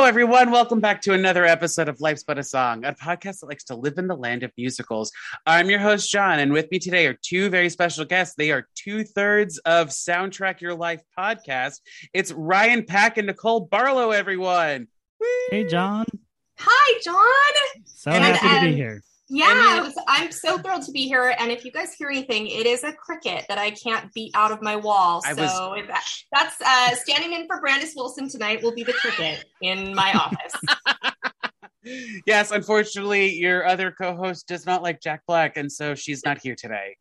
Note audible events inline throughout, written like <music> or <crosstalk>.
Hello, everyone. Welcome back to another episode of Life's But a Song, a podcast that likes to live in the land of musicals. I'm your host, John, and with me today are two very special guests. They are two thirds of Soundtrack Your Life podcast. It's Ryan Pack and Nicole Barlow, everyone. Hey, John. Hi, John. So And, happy to be um, here. Yeah, I mean- I'm so thrilled to be here. And if you guys hear anything, it is a cricket that I can't beat out of my wall. I so was- if that, that's uh, standing in for Brandis Wilson tonight. Will be the cricket in my office. <laughs> yes, unfortunately, your other co host does not like Jack Black, and so she's not here today.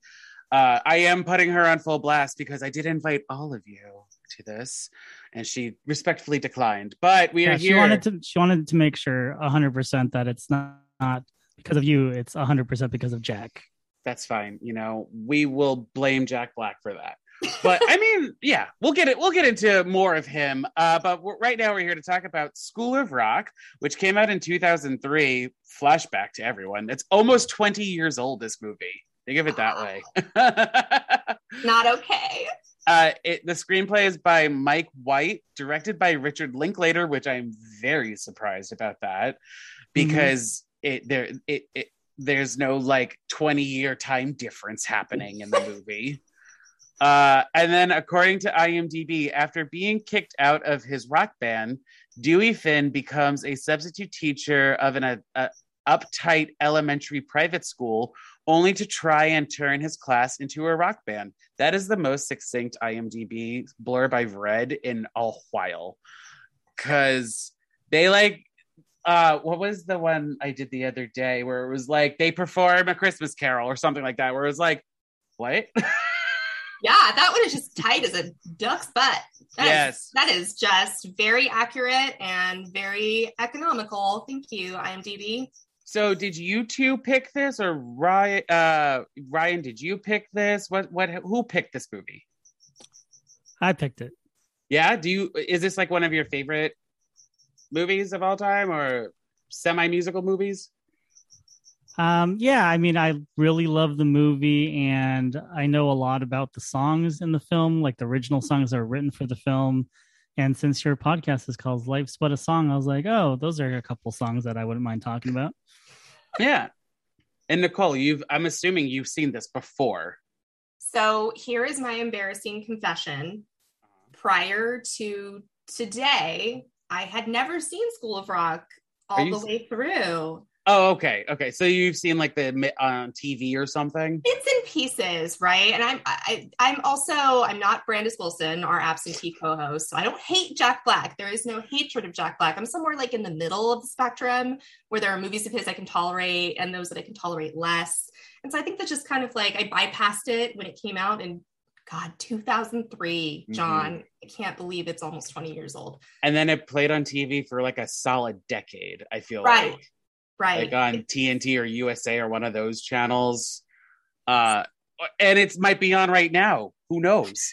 Uh, I am putting her on full blast because I did invite all of you to this, and she respectfully declined. But we are Yeah, she here. wanted to. She wanted to make sure hundred percent that it's not, not because of you. It's hundred percent because of Jack. That's fine. You know, we will blame Jack Black for that. But I mean, <laughs> yeah, we'll get it. We'll get into more of him. Uh, but we're, right now, we're here to talk about School of Rock, which came out in 2003. Flashback to everyone. It's almost 20 years old. This movie. Think of it that way. <laughs> Not okay. uh, it, the screenplay is by Mike White, directed by Richard Linklater, which I'm very surprised about that because it there it, it there's no like 20 year time difference happening in the movie. <laughs> Uh, and then, according to IMDb, after being kicked out of his rock band, Dewey Finn becomes a substitute teacher of an uh, uh, uptight elementary private school, only to try and turn his class into a rock band. That is the most succinct IMDb blurb I've read in a while. Because they like, uh, what was the one I did the other day where it was like they perform a Christmas Carol or something like that, where it was like, what? <laughs> Yeah, that one is just tight as a duck's butt. That is- Yes. that is just very accurate and very economical. Thank you, IMDb. So did you two pick this or Ryan uh Ryan did you pick this? What what who picked this movie? I picked it. Yeah, do you is this like one of your favorite movies of all time or semi-musical movies? Um, yeah, I mean, I really love the movie, and I know a lot about the songs in the film, like the original songs that are written for the film. And since your podcast is called "Life's But a Song," I was like, oh, those are a couple songs that I wouldn't mind talking about. Yeah. And Nicole, you've I'm assuming you've seen this before. So here is my embarrassing confession. Prior to today, I had never seen School of Rock all the way through. Oh, okay. Okay. So you've seen like the on uh, TV or something? Bits and pieces, right? And I'm I, I'm also I'm not Brandis Wilson, our absentee co-host. So I don't hate Jack Black. There is no hatred of Jack Black. I'm somewhere like in the middle of the spectrum where there are movies of his I can tolerate and those that I can tolerate less. And so I think that's just kind of like I bypassed it when it came out in God 2003. Mhm. John, I can't believe it's almost 20 years old. And then it played on TV for like a solid decade, I feel Right. like. Right. like on TNT or USA or one of those channels. Uh, and it might be on right now. Who knows?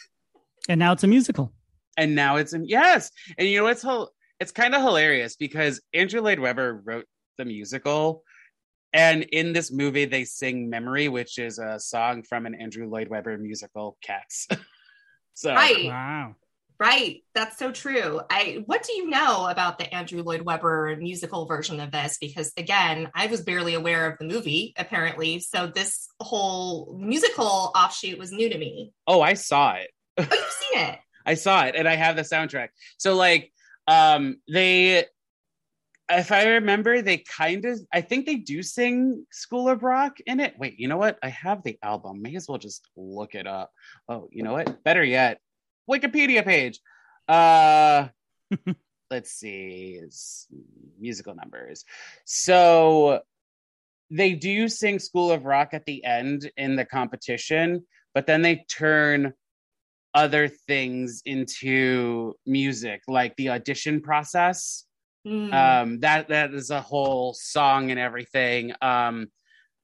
And now it's a musical. And now it's in yes. And you know it's whole it's kind of hilarious because Andrew Lloyd Webber wrote the musical, and in this movie they sing "Memory," which is a song from an Andrew Lloyd Webber musical, Cats. <laughs> so right. Wow. Right. That's so true. I what do you know about the Andrew Lloyd Webber musical version of this? Because again, I was barely aware of the movie, apparently. So this whole musical offshoot was new to me. oh, I saw it. Oh, you've seen it. <laughs> I saw it and I have the soundtrack. So like um they if I remember they kind of I think they do sing School of Rock in it. Wait, you know what? I have the album. May as well just look it up. Oh, you know what? Better yet, Wikipedia page. Uh <laughs> let's see. It's musical numbers. So they do sing School of Rock at the end in the competition, but then they turn other things into music, like the audition process. Mm. Um, that that is a whole song and everything. Um,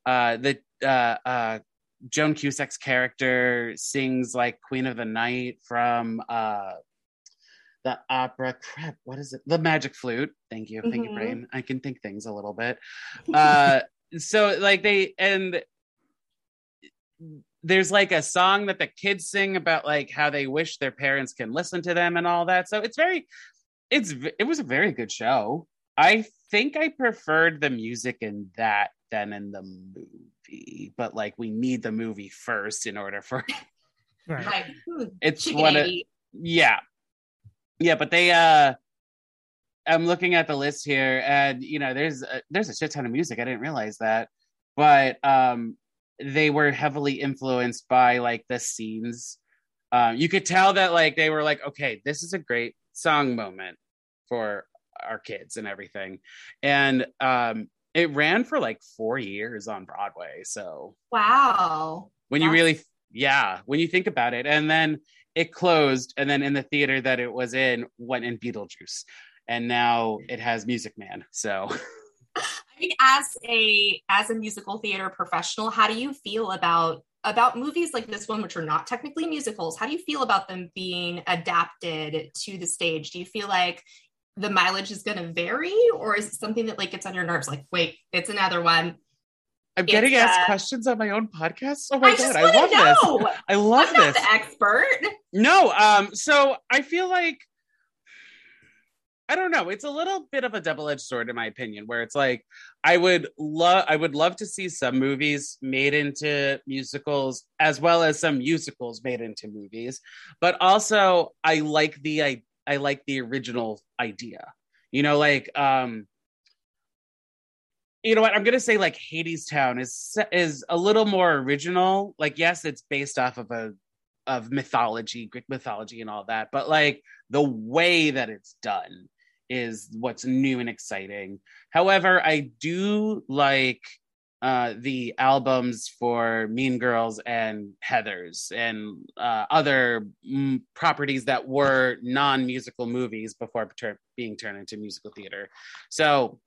uh, the uh, uh, Joan Cusack's character sings like Queen of the Night from uh, the opera. Crap, what is it? The Magic Flute. Thank you, thank you, Mhm. brain. I can think things a little bit. Uh, <laughs> so like they and there's like a song that the kids sing about like how they wish their parents can listen to them and all that. So it's very, it's it was a very good show. I think I preferred the music in that than in the movie, but like we need the movie first in order for <laughs> Right. Right. It's chicken one of yeah yeah but they uh i'm looking at the list here and you know there's a, there's a shit ton of music i didn't realize that but um they were heavily influenced by like the scenes um you could tell that like they were like okay this is a great song moment for our kids and everything and um it ran for like four years on broadway so Wow. when you really yeah when you think about it and then it closed and then in the theater that it was in went in beetlejuice and now it has music man so <laughs> I mean, as a as a musical theater professional, how do you feel about about movies like this one, which are not technically musicals? How do you feel about them being adapted to the stage? Do you feel like the mileage is going to vary, or is it something that like gets on your nerves? Like, wait, it's another one. i'm getting It's, asked uh, questions on my own podcast oh my I god i love to this know. i love I'm this the expert. no um so i feel like i don't know it's a little bit of a double-edged sword in my opinion where it's like i would love i would love to see some movies made into musicals as well as some musicals made into movies but also i like the i, like the original idea. You know like um you know what? I'm gonna say like Hadestown is is a little more original. Like yes it's based off of a of mythology greek mythology and all that but like the way that it's done is what's new and exciting. However i do like uh, the albums for Mean Girls and Heathers and uh, other mm, properties that were non-musical movies before tur- being turned into musical theater. So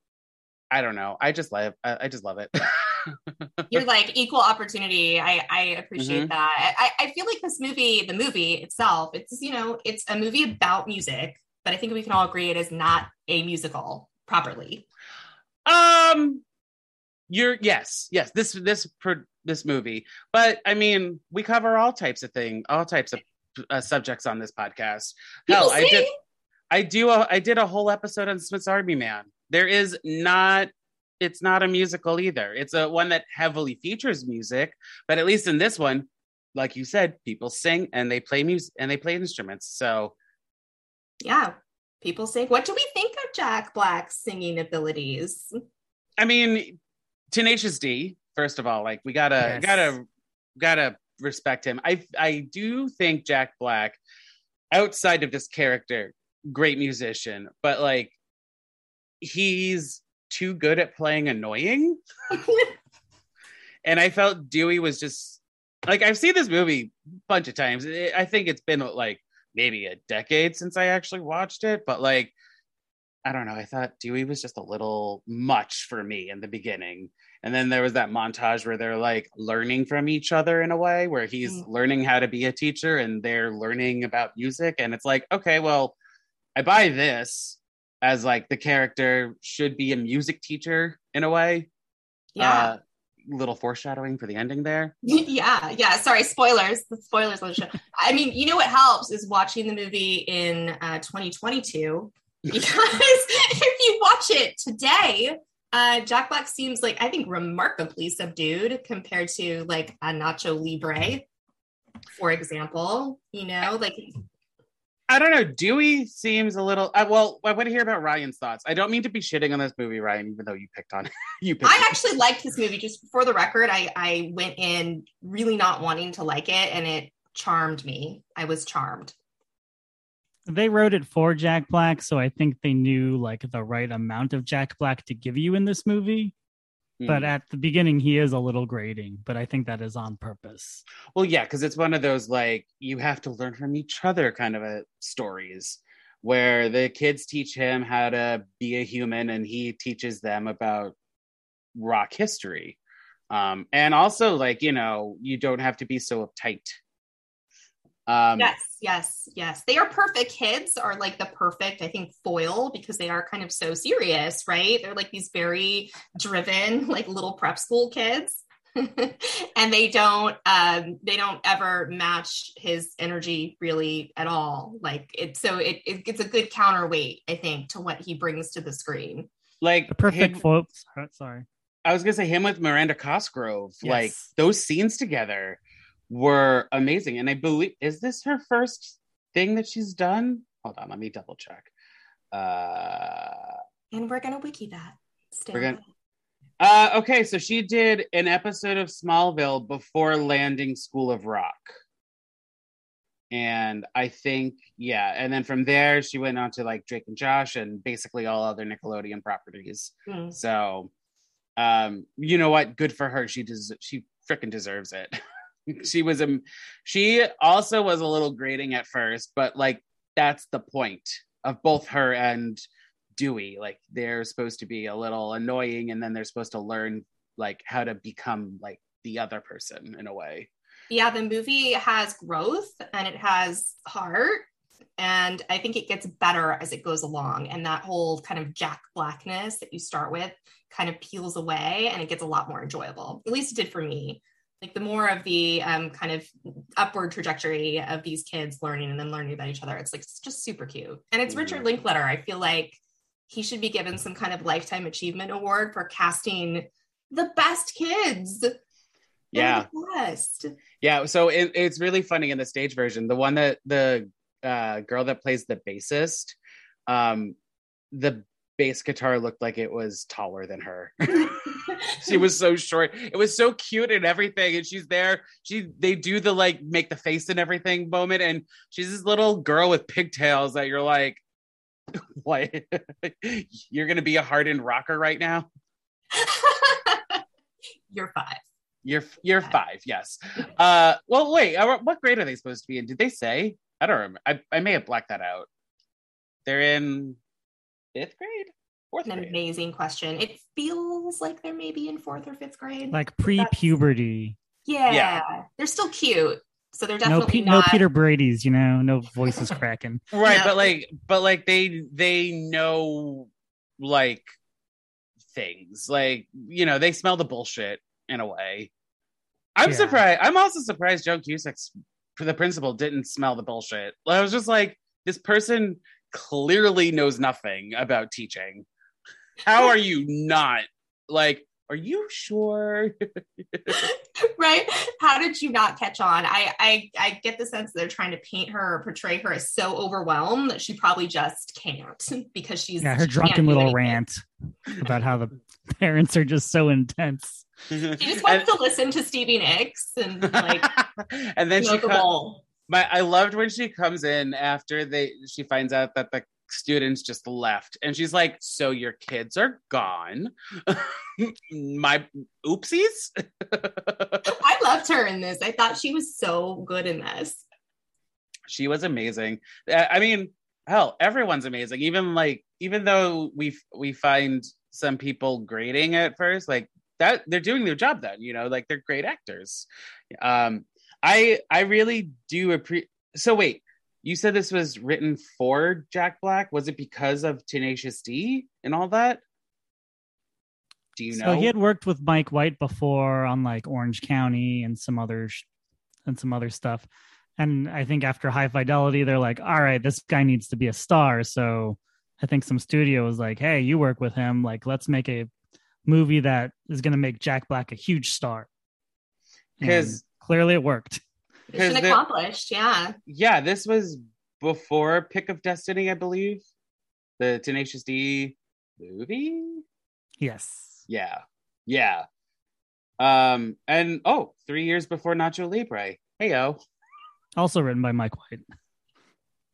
I don't know. I just love. I, I just love it. <laughs> You're like equal opportunity. I I appreciate Mhm. that. I I feel like this movie, the movie itself, it's you know, it's a movie about music, but I think we can all agree it is not a musical properly. Um, you're yes, yes. This this this movie, but I mean, we cover all types of thing, all types of uh, subjects on this podcast. Hell, I did. I do. A, I did a whole episode on Swiss Army Man. There is not. It's not a musical either. It's a one that heavily features music, but at least in this one, like you said, people sing and they play music and they play instruments. So Yeah. People sing. What do we think of Jack Black's singing abilities? I mean, Tenacious D. First of all, like we gotta Yes. gotta gotta respect him. I I do think Jack Black, outside of this character, great musician, but like he's too good at playing annoying. <laughs> and I felt Dewey was just like I've seen this movie a bunch of times. I I think it's been like maybe a decade since I actually watched it, but like I don't know. I thought Dewey was just a little much for me in the beginning. And then there was that montage where they're like learning from each other in a way, where he's Mm. learning how to be a teacher and they're learning about music. And it's like, okay, well, I buy this as like the character should be a music teacher in a way. yeah. Uh, little foreshadowing for the ending there. <laughs> yeah, yeah. Sorry, spoilers. The spoilers on the show. I mean, you know what helps is watching the movie in uh, 2022 <laughs> because if you watch it today, uh, Jack Black seems like I think remarkably subdued compared to like a Nacho Libre, for example. You know, like I don't know. Dewey seems a little. Uh, well, I want to hear about Ryan's thoughts. I don't mean to be shitting on this movie, Ryan, even though you picked on <laughs> you. Picked I it. actually liked this movie. Just for the record, I I went in really not wanting to like it, and it charmed me. I was charmed. They wrote it for Jack Black, so I think they knew like the right amount of Jack Black to give you in this movie. But Mm. at the beginning, he is a little grating, but I think that is on purpose. well, yeah, because it's one of those like you have to learn from each other kind of a stories where the kids teach him how to be a human and he teaches them about rock history. Um, and also, like, you know, you don't have to be so uptight. Um, yes, yes, yes. They are perfect. Kids are like the perfect, I think, foil because they are kind of so serious, right? They're like these very driven, <laughs> like little prep school kids. <laughs> and they don't um they don't ever match his energy really at all like it so it, it it's a good counterweight i think to what he brings to the screen like The perfect him- fo- Sorry. I was gonna say him with Miranda Cosgrove. Yes. Like those scenes together were amazing. And I believe is this her first thing that she's done? Hold on, let me double check. Uh and we're gonna wiki that Stay We're gonna- uh okay, so she did an episode of Smallville before landing School of Rock. And I think, yeah, and then from there she went on to like Drake and Josh and basically all other Nickelodeon properties. Mm. So, um, you know what? Good for her. She does. She freaking deserves it. <laughs> she was a. She also was a little grating at first, but like that's the point of both her and Dewey. Like they're supposed to be a little annoying, and then they're supposed to learn like how to become like the other person in a way. yeah the movie has growth and it has heart and i think it gets better as it goes along and that whole kind of jack blackness that you start with kind of peels away and it gets a lot more enjoyable at least it did for me like the more of the um, kind of upward trajectory of these kids learning and then learning about each other it's like it's just super cute and it's richard linklater i feel like he should be given some kind of lifetime achievement award for casting the best kids Yeah. the best Yeah, so it, it's really funny in the stage version. The one that the uh, girl that plays the bassist, um, the bass guitar looked like it was taller than her. <laughs> <laughs> she was so short. It was so cute and everything. And she's there. She they do the like make the face and everything moment, and she's this little girl with pigtails that you're like, <laughs> what? <laughs> you're gonna be a hardened rocker right now. You're five. You're you're five, yes. Uh, well, wait. uh, What grade are they supposed to be in? Did they say? I don't remember. I, I may have blacked that out. They're in fifth grade, fourth An grade. amazing question. It feels like they're maybe in fourth or fifth grade. Like pre-puberty. yeah, Yeah. they're still cute. So they're No, definitely Pe- no. Peter Brady's, you know, no voices <laughs> cracking. Right, No. but like, but like they they know like things. Like you know, they smell the bullshit in a way. I'm Yeah. surprised. I'm also surprised Joe Cusack's the principal didn't smell the bullshit. I was just like, this person clearly knows nothing about teaching. How are you not like? Are you sure? <laughs> right? How did you not catch on? I, I I get the sense that they're trying to paint her or portray her as so overwhelmed that she probably just can't <laughs> because she's Yeah, her she drunken little rant about how the <laughs> parents are just so intense. She just wants to listen to Stevie Nicks and like and then she smoke a my I loved when she comes in after they she finds out that the students just left. And she's like so your kids are gone? <laughs> My oopsies? <laughs> I loved her in this. I thought she was so good in this. she was amazing. Uh, i mean hell everyone's amazing. Even like even though we we find some people grading at first like that they're doing their job then you know like they're great actors. Um i i really do appreciate so wait you said this was written for jack black was it because of tenacious d and all that do you know So he had worked with Mike White before on like Orange County and some other sh- and some other stuff. And I think after High Fidelity, they're like, "All right, this guy needs to be a star." So I think some studio was like, "Hey, you work with him. Like, let's make a movie that is going to make Jack Black a huge star." Because clearly it worked. Because Mission the- accomplished. Yeah. yeah this was before pick of destiny i believe the tenacious d movie Yes. Yeah. Yeah. Um, and oh, three years before Nacho Libre. Hey yo. Also written by Mike White.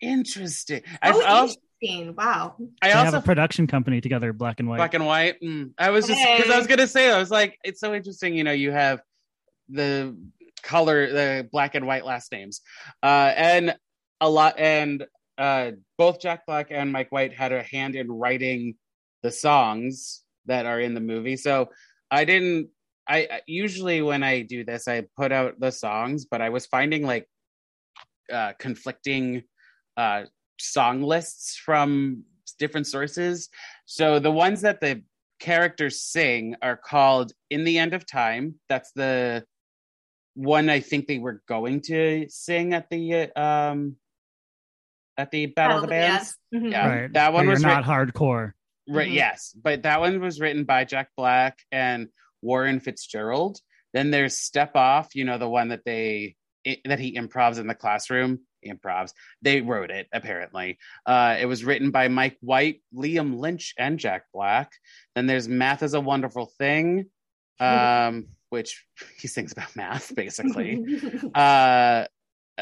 Interesting. I, Oh, I also, interesting. Wow. I They have a production company together, Black and White. black and white. Mm, I was just because I was gonna say, I was like, it's so interesting, you know, you have the color, the black and white last names. Uh and a lot and uh both Jack Black and Mike White had a hand in writing the songs that are in the movie. So I didn't I usually when I do this, I put out the songs, but I was finding like uh, conflicting uh, song lists from different sources. So the ones that the characters sing are called "In the End of Time." That's the one I think they were going to sing at the uh, um at the Battle of the Bands. Mhm. Yeah, right. that one Where was you're writ- not hardcore. Right, Mhm. yes, but that one was written by Jack Black and Warren Fitzgerald. Then there's Step Off, you know, the one that they i- that he improvs in the classroom. Improvs. They wrote it apparently. Uh, it was written by Mike White, Liam Lynch, and Jack Black. Then there's Math is a Wonderful Thing, um, which <laughs> he sings about math <laughs> basically <laughs> uh,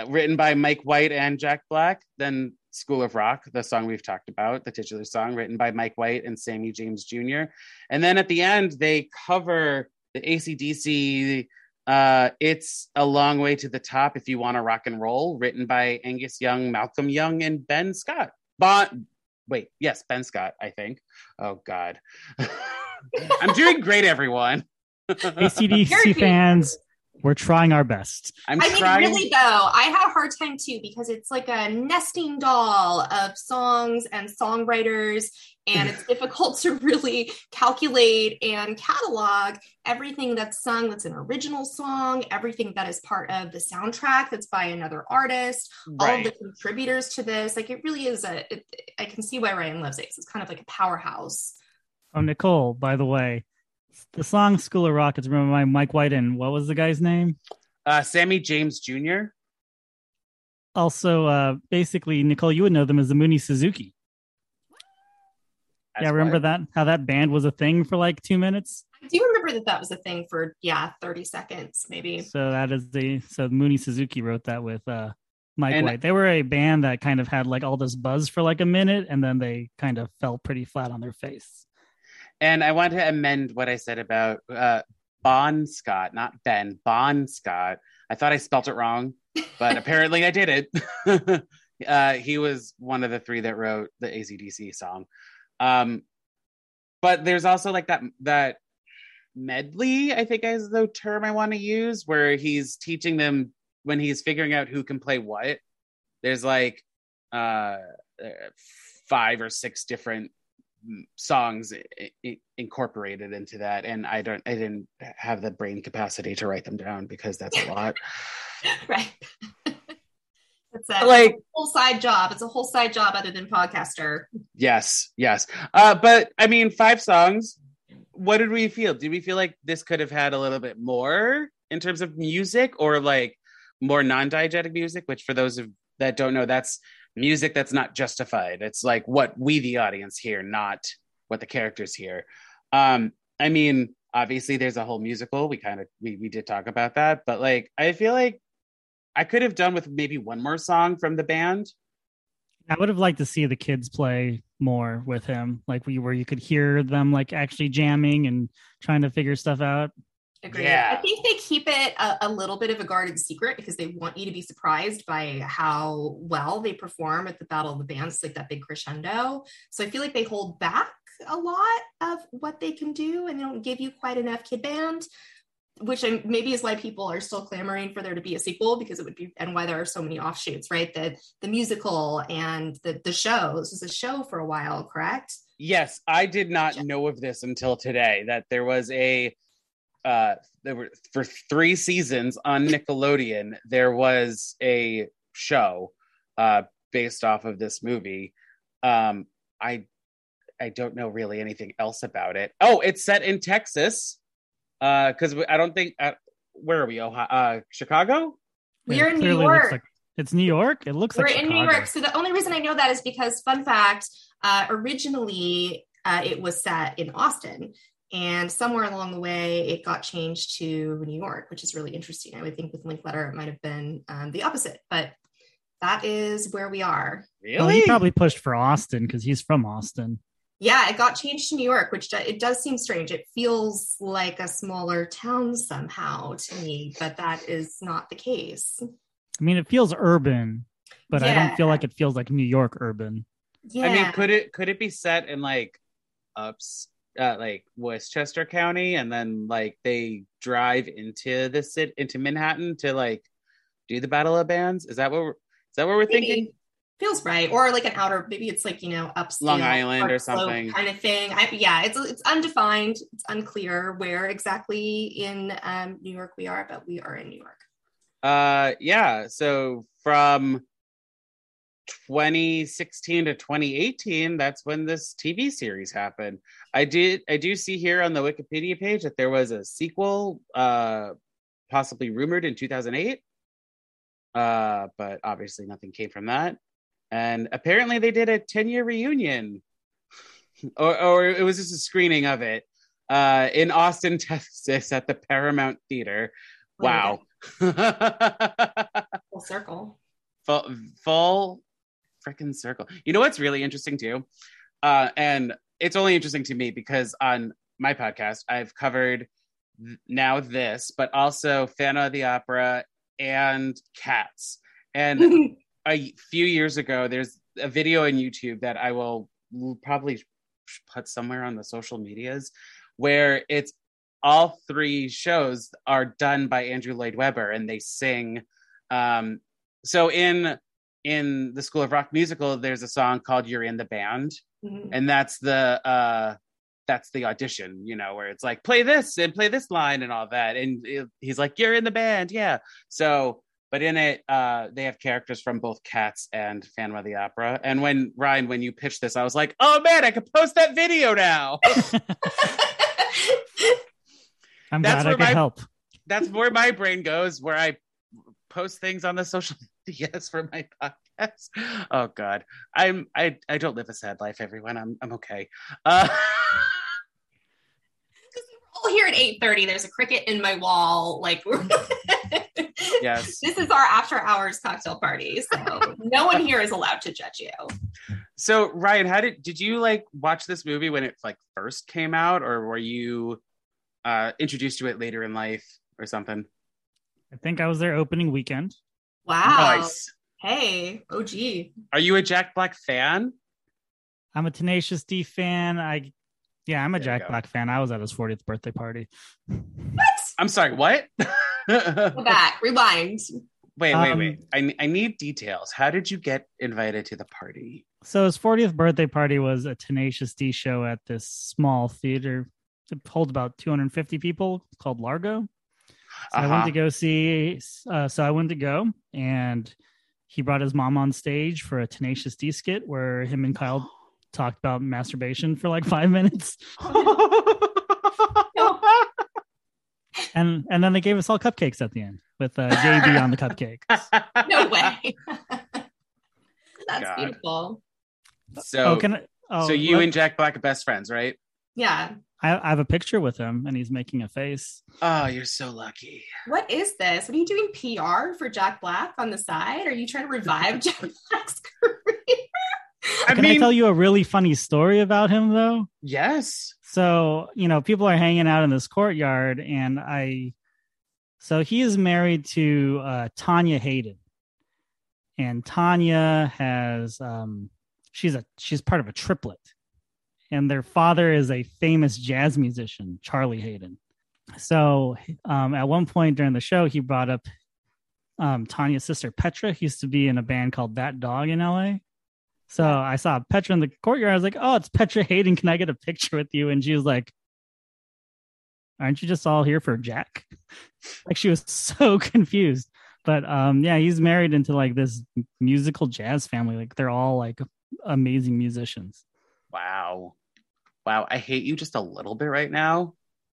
written by Mike White and Jack Black. Then School of Rock, the song we've talked about, the titular song, written by Mike White and Sammy James Jr. And then at the end, they cover the ACDC. Uh, it's a long way to the top if you want to rock and roll, written by Angus Young, Malcolm Young, and Ben Scott. Bon, wait, yes, Ben Scott, I think. Oh God, I'm doing great, everyone. <laughs> ACDC Very fans, we're trying our best. I'm I mean, trying. really though, I had a hard time too because it's like a nesting doll of songs and songwriters, and it's <laughs> difficult to really calculate and catalog everything that's sung that's an original song, everything that is part of the soundtrack that's by another artist, all of the contributors to this. Like, it really is a. It, I can see why Ryan loves it. It's kind of like a powerhouse. Oh, Nicole, by the way, the song School of Rock is remember by Mike White and what was the guy's name? Uh, Sammy James Jr. Also, uh, basically, Nicole, you would know them as the Mooney Suzuki. as yeah, remember what? that? How that band was a thing for like two minutes? I do remember that that was a thing for yeah, thirty seconds maybe. So that is the so Mooney Suzuki wrote that with uh Mike And- White. They were a band that kind of had like all this buzz for like a minute and then they kind of fell pretty flat on their face. And I want to amend what I said about uh, Bon Scott, not Ben, Bon Scott. I thought I spelt it wrong, but <laughs> apparently I did it. <laughs> uh, he was one of the three that wrote the ACDC song. Um, but there's also like that that medley, I think is the term I want to use, where he's teaching them when he's figuring out who can play what. There's like uh, uh, five or six different songs i- i- incorporated into that and i don't i didn't have the brain capacity to write them down because that's a lot <laughs> right. <laughs> it's a like whole side job. It's a whole side job other than podcaster. yes yes uh but i mean five songs what did we feel did we feel like this could have had a little bit more in terms of music or like more non-diegetic music which for those of that don't know that's music that's not justified. It's like what we the audience hear not what the characters hear. Um i mean obviously there's a whole musical. We kind of we, we did talk about that but like i feel like i could have done with maybe one more song from the band. I would have liked to see the kids play more with him, like we where you could hear them like actually jamming and trying to figure stuff out. Agreed. Yeah. I think they keep it a, a little bit of a guarded secret because they want you to be surprised by how well they perform at the Battle of the Bands, like that big crescendo. So I feel like they hold back a lot of what they can do and they don't give you quite enough kid band, which I- maybe is why people are still clamoring for there to be a sequel because it would be, and why there are so many offshoots, right? The the musical and the the show. This was a show for a while, correct? Yes, I did not know of this until today that there was a uh there were for 3 seasons on Nickelodeon there was a show uh based off of this movie. Um I I don't know really anything else about it. Oh, it's set in Texas. Uh cuz I don't think uh, where are we? Ohio, uh Chicago? We are in New clearly looks York. like- it's New York. It looks like We're like in New York. So the only reason I know that is because, fun fact, uh, originally uh, it was set in Austin. And somewhere along the way, it got changed to New York, which is really interesting. I would think with Linklater, it might have been um, the opposite, but that is where we are. Really? Well, he probably pushed for Austin because he's from Austin. Yeah, it got changed to New York, which do- it does seem strange. It feels like a smaller town somehow to me, but that is not the case. I mean, it feels urban, but I don't feel like it feels like New York urban. Yeah. I mean, could it could it be set in like ups uh, like Westchester County, and then like they drive into the city into Manhattan to like do the Battle of Bands. Is that what we're, is that what we're Maybe. thinking? Feels right, or like an outer, maybe it's like you know upstate Long Island or something. kind of thing. I, yeah, it's it's undefined. It's unclear where exactly in um, New York we are, but we are in New York. Uh, yeah. So from 2016 to 2018, that's when this TV series happened. I did, I do see here on the Wikipedia page that there was a sequel, uh, possibly rumored in 2008. Uh, but obviously nothing came from that. And apparently they did a 10 year reunion, <laughs> or, or it was just a screening of it uh, in Austin, <laughs> Texas at the Paramount Theater. Wow. <laughs> Full circle. full, full freaking circle. You know what's really interesting too? Uh, and it's only interesting to me because on my podcast, I've covered th- now this, but also Phantom of the Opera and Cats. And <laughs> a few years ago, there's a video on YouTube that I will will probably put somewhere on the social medias where it's all three shows are done by Andrew Lloyd Webber and they sing. Um, so in in the School of Rock musical, there's a song called "You're in the Band," Mhm. and that's the uh, that's the audition, you know, where it's like play this and play this line and all that, and it- he's like, "You're in the band, yeah." So, but in it, uh, they have characters from both Cats and Phantom of the Opera. And when Ryan, when you pitched this, I was like, "Oh man, I could post that video now." <laughs> <laughs> I'm That's glad I where could my- help. that's where my brain goes where I post things on the social medias for my podcast. Oh God, I'm I I don't live a sad life, everyone. I'm I'm okay. Uh, we're <laughs> all here at 8:30. There's a cricket in my wall. Like <laughs> <laughs> yes. this is our after hours cocktail party. So no one here is allowed to judge you. So Ryan, how did did you like watch this movie when it like first came out, or were you uh introduced to it later in life or something? I think I was there opening weekend. Wow. Nice. Hey, OG. Are you a Jack Black fan? I'm a Tenacious D fan. I, yeah, I'm a There Jack. Black fan. I was at his 40th birthday party. What? I'm sorry. What? Go back. Rewind. wait, wait, Um, wait. I I need details. How did you get invited to the party? So his 40th birthday party was a Tenacious D show at this small theater. It holds about 250 people called Largo. So I went Uh-huh. to go see. Uh, so I went to go, and he brought his mom on stage for a Tenacious D skit where him and Kyle <gasps> talked about masturbation for like five minutes, <laughs> and and then they gave us all cupcakes at the end with uh, JB on the <laughs> cupcake. No way. That's God. beautiful. so, oh, can I, oh, so you let- and Jack Black are best friends, right? Yeah. I, I have a picture with him, and he's making a face. Oh, you're so lucky. What is this? What are you doing PR for Jack Black on the side? Are you trying to revive <laughs> Jack Black's career? I Can mean, I tell you a really funny story about him, though? yes. So, you know, people are hanging out in this courtyard, and I, so he is married to uh, Tanya Haden, and Tanya has, um, she's a she's part of a triplet, and their father is a famous jazz musician, Charlie Haden. So, um, at one point during the show, he brought up um, Tanya's sister Petra, who used to be in a band called That Dog in LA. So I saw Petra in the courtyard. I was like, "Oh, it's Petra Haden. Can I get a picture with you?" And she was like, "Aren't you just all here for Jack?" <laughs> like she was so <laughs> confused. But um, yeah, he's married into like this musical jazz family. Like they're all like amazing musicians. Wow. Wow. I hate you just a little bit right now.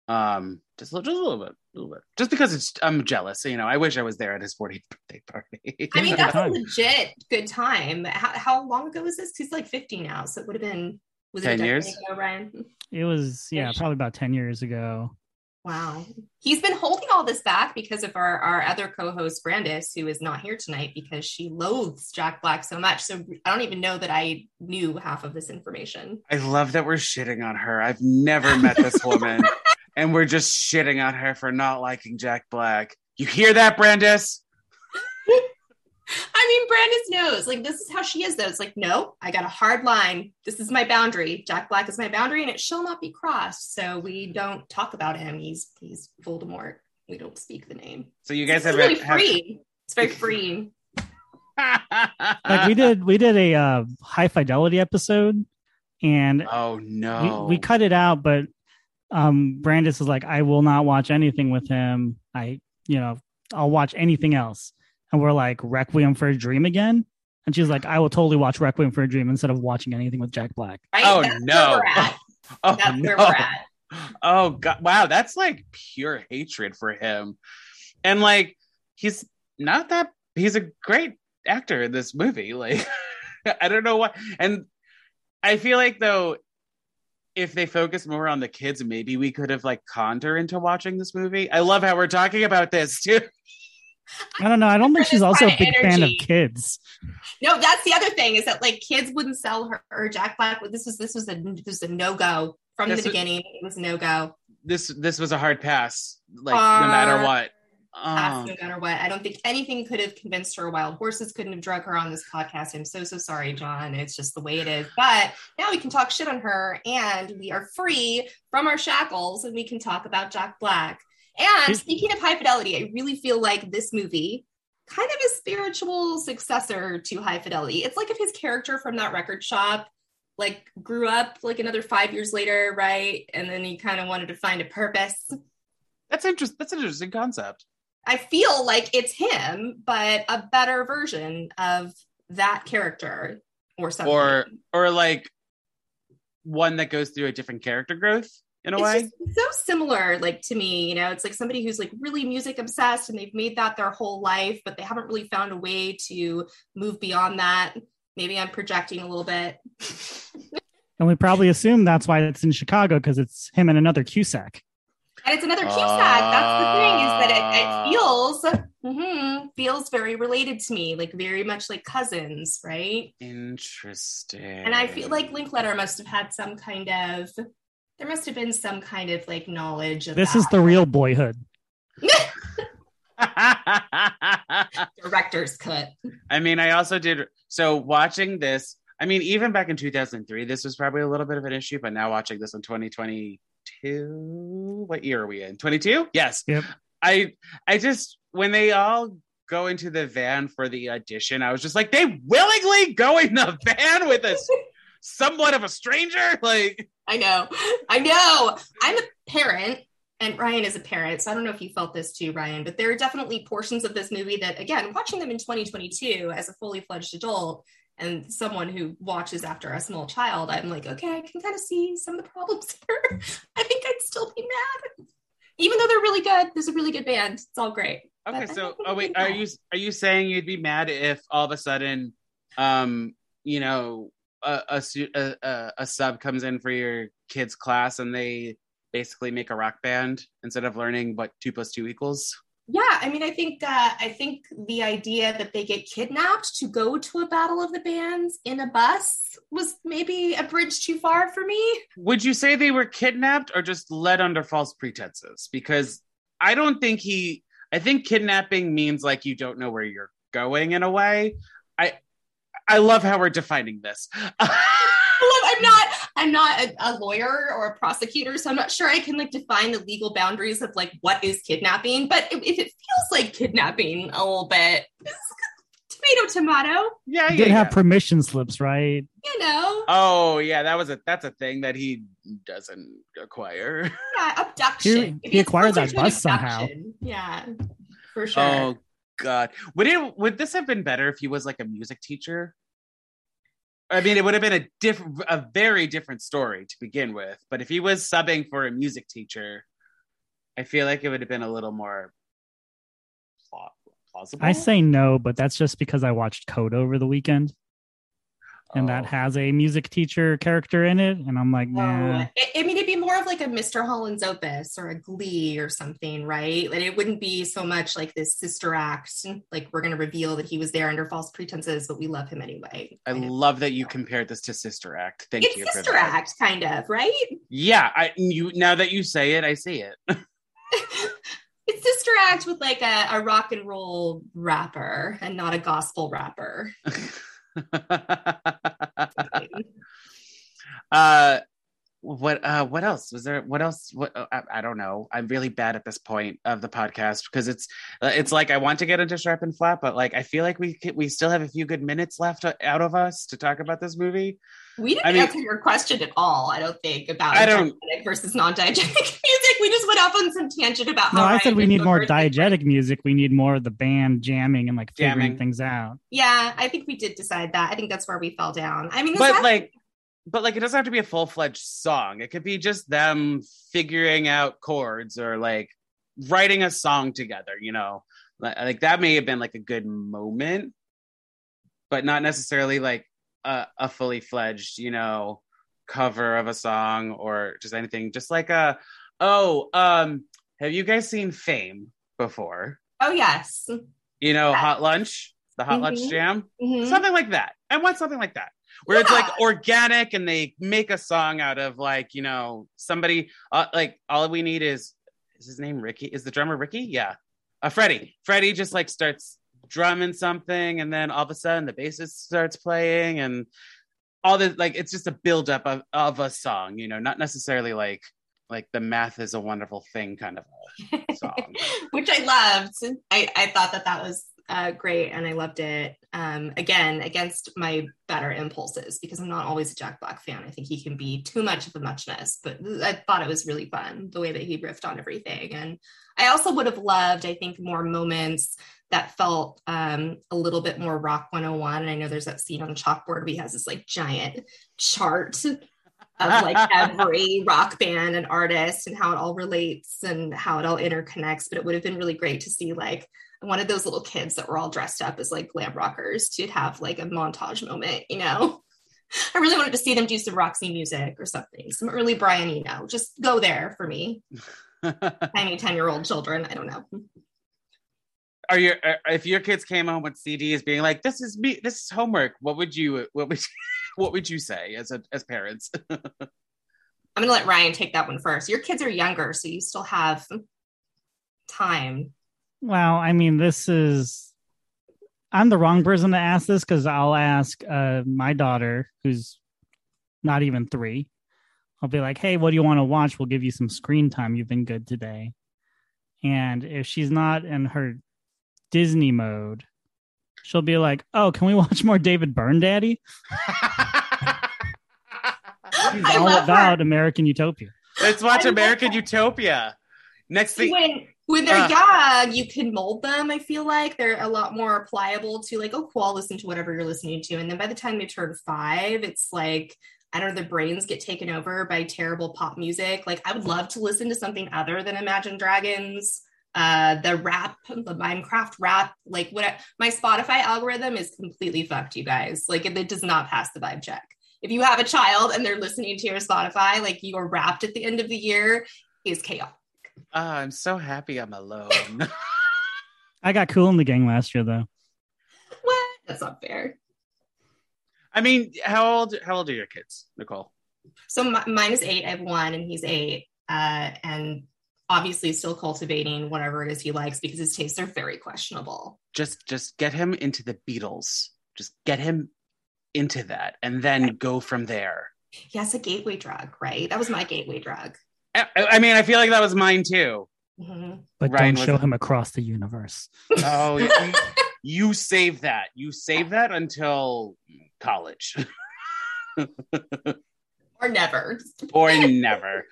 Um, just, a little- just a little bit, a little bit. Just because it's I'm jealous. You know, I wish I was there at his 40th birthday party. I mean, <laughs> that's a legit good time. How, how long ago was this? He's like 50 now. So it would have been, was it 10 years? ago, Ryan? It was yeah, probably about ten years ago. Wow. He's been holding all this back because of our, our other co host, Brandis, who is not here tonight because she loathes Jack Black so much. So I don't even know that I knew half of this information. I love that we're shitting on her. I've never met this <laughs> woman, and we're just shitting on her for not liking Jack Black. You hear that, Brandis? <laughs> <laughs> I mean, Brandis knows. Like, this is how she is, though. It's like, no, I got a hard line. This is my boundary. Jack Black is my boundary, and it shall not be crossed. So we don't talk about him. He's he's Voldemort. We don't speak the name. So you guys It's have, really have free. It's very freeing. <laughs> like we did we did a uh, high fidelity episode and Oh no. we, we cut it out but um brandis is like i will not watch anything with him i you know i'll watch anything else and we're like requiem for a dream again and she's like i will totally watch requiem for a dream instead of watching anything with jack black Right? Oh, That's no. Where. <laughs> Oh, That's no. where we're at. Oh god. Wow, that's like pure hatred for him. And like he's not that he's a great actor in this movie. <laughs> Like I don't know why. and I feel like though if they focus more on the kids, maybe we could have like conned her into watching this movie. I love how we're talking about this too. <laughs> i don't know i don't think she's also a Kind of big fan of kids No, that's the other thing is that like kids wouldn't sell her or Jack Black. This was this was a this was a no go from This the was- beginning. It was no go. This this was a hard pass, like no matter what. Pass Um, no matter what. I don't think anything could have convinced her. Wild horses couldn't have drug her on this podcast. I'm so so sorry, John. It's just the way it is. But now we can talk shit on her, and we are free from our shackles, and we can talk about Jack Black. And hmm. speaking of high fidelity, I really feel like this movie kind of a spiritual successor to high fidelity. It's like if his character from that record shop like grew up like another five years later, right? And then he kind of wanted to find a purpose. that's interesting. that's an interesting concept. I feel like it's him, but a better version of that character or something. Or or like one that goes through a different character growth in a it's way. just so similar, like to me, you know, it's like somebody who's like really music obsessed and they've made that their whole life, but they haven't really found a way to move beyond that. Maybe I'm projecting a little bit. and we probably assume that's why it's in chicago because it's him and another cusack And it's another Cusack. That's the thing is that it, Ah. it feels mhm, feels very related to me, like very much like cousins, right? Interesting. And I feel like Linklater must have had some kind of there must have been some kind of like knowledge of this that. is the real boyhood <laughs> director's cut. I mean, I also did so watching this. I mean, even back in 2003, this was probably a little bit of an issue, but now watching this in 2022, what year are we in? 22? Yes. Yep. I I just when they all go into the van for the audition, I was just like, they willingly go in the van with us, <laughs> somewhat of a stranger. <laughs> Like, I know. I know. I'm a parent and Ryan is a parent. So I don't know if you felt this too, Ryan, but there are definitely portions of this movie that, again, watching them in 2022 as a fully fledged adult and someone who watches after a small child, I'm like, okay, I can kind of see some of the problems <laughs> here. I think I'd still be mad. Even though they're really good, there's a really good band. It's all great. okay, But so oh wait, are you are you saying you'd be mad if all of a sudden, um, you know, a a, a, a, sub comes in for your kid's class and they basically make a rock band instead of learning what two plus two equals? Yeah, I mean, I think uh, I think the idea that they get kidnapped to go to a battle of the bands in a bus was maybe a bridge too far for me. Would you say they were kidnapped or just led under false pretenses? Because I don't think he. I think kidnapping means like you don't know where you're going in a way. I I love how we're defining this. I'm not I'm not a, a lawyer or a prosecutor, so I'm not sure I can like define the legal boundaries of like what is kidnapping. But if, if it feels like kidnapping a little bit, <laughs> tomato tomato, yeah, He yeah, did have yeah. permission slips, right? you know, Oh yeah, that was a that's a thing that he doesn't acquire. yeah, abduction. He- he acquired that to bus somehow. Yeah, for sure. Oh god. Would it would this have been better if he was like a music teacher? I mean, it would have been a different a very different story to begin with, but if he was subbing for a music teacher, I feel like it would have been a little more plausible. I say no, but that's just because I watched CODA over the weekend, and that Oh. has a music teacher character in it, and I'm like, Oh, nah. I, I mean, it'd be more of like a Mr. Holland's Opus or a Glee or something, right? Like it wouldn't be so much like this sister act, like we're going to reveal that he was there under false pretenses, but we love him anyway. I love that you compared this to Sister Act. Thank it's you for sister that. act, kind of, right? Yeah, I you now that you say it, I see it. <laughs> <laughs> it's Sister Act with like a, a rock and roll rapper and not a gospel rapper. <laughs> <laughs> uh what uh what else? Was there what else? What uh, I, I don't know. I'm really bad at this point of the podcast because it's uh, it's like i want to get into sharp and flat but like i feel like we we still have a few good minutes left uh, out of us to talk about this movie. We didn't I mean- answer your question at all i don't think about I don't- versus non-diegetic <laughs> music we just went off on some tangent about No, how I said Ryan we need more is diegetic music. We need more of the band jamming and like figuring Jamming. things out. yeah i think we did decide that i think that's where we fell down i mean but has- like but like it doesn't have to be a full-fledged song it could be just them figuring out chords or like writing a song together you know like, like that may have been like a good moment but not necessarily like a, a fully fledged you know cover of a song or just anything just like a oh um have you guys seen fame before? Oh yes. You know hot lunch? The hot lunch Mhm. jam? Mhm. something like that. I want something like that. Where it's like organic and they make a song out of like you know somebody uh, like all we need is is his name Ricky? Is the drummer Ricky? Yeah. Uh, Freddie. Freddie just like starts drumming something and then all of a sudden the bassist starts playing and all this like it's just a buildup of, of a song you know not necessarily like like the math is a wonderful thing kind of a <laughs> song which I loved. I, I thought that that was uh, great and I loved it. Um, again, against my better impulses because I'm not always a Jack Black fan. I think he can be too much of a muchness, but I thought it was really fun the way that he riffed on everything. And I also would have loved, I think, more moments that felt um, a little bit more Rock 101. And I know there's that scene on the chalkboard where he has this like giant chart of like <laughs> every rock band and artist and how it all relates and how it all interconnects. But it would have been really great to see like one of those little kids that were all dressed up as like glam rockers to have like a montage moment, you know? <laughs> I really wanted to see them do some Roxy music or something, some early Brian Eno. Just go there for me. <laughs> Tiny 10 year old children. I don't know. are your are- if your kids came home with CDs being like, "This is me, this is homework," what would you what would what would you say as a as parents? <laughs> I'm going to let Ryan take that one first. Your kids are younger, so you still have time. Well, I mean, this is. I'm the wrong person to ask this because I'll ask uh, my daughter, who's not even three. I'll be like, "Hey, what do you want to watch? We'll give you some screen time. You've been good today." And if she's not in her Disney mode, she'll be like, "Oh, can we watch more David Byrne, Daddy?" She's I all love her. about American Utopia. Let's watch I American. Utopia. Next thing, when when they're Ah. young, you can mold them. I feel like they're a lot more pliable to like, oh, cool, I'll listen to whatever you're listening to. And then by the time they turn five, it's like I don't know, their brains get taken over by terrible pop music. Like I would love to listen to something other than Imagine Dragons. Uh, the rap, the Minecraft rap, like what my Spotify algorithm is completely fucked, you guys. Like it, it does not pass the vibe check. If you have a child and they're listening to your Spotify, like you are wrapped at the end of the year, is chaos. Ah, I'm so happy I'm alone. <laughs> I got Kool and the Gang last year, though. What? That's not fair. I mean, how old how old are your kids, Nicole? So my, mine is eight. I have one, and he's eight, uh, and obviously still cultivating whatever it is he likes because his tastes are very questionable. Just just get him into the Beatles. Just get him into that, and then go from there. He has a gateway drug, right? That was my gateway drug. I, I mean, I feel like that was mine too. Mhm. But Ryan don't was- show him across the universe. Oh, you, <laughs> you save that. You save that until college <laughs> Or never. or never.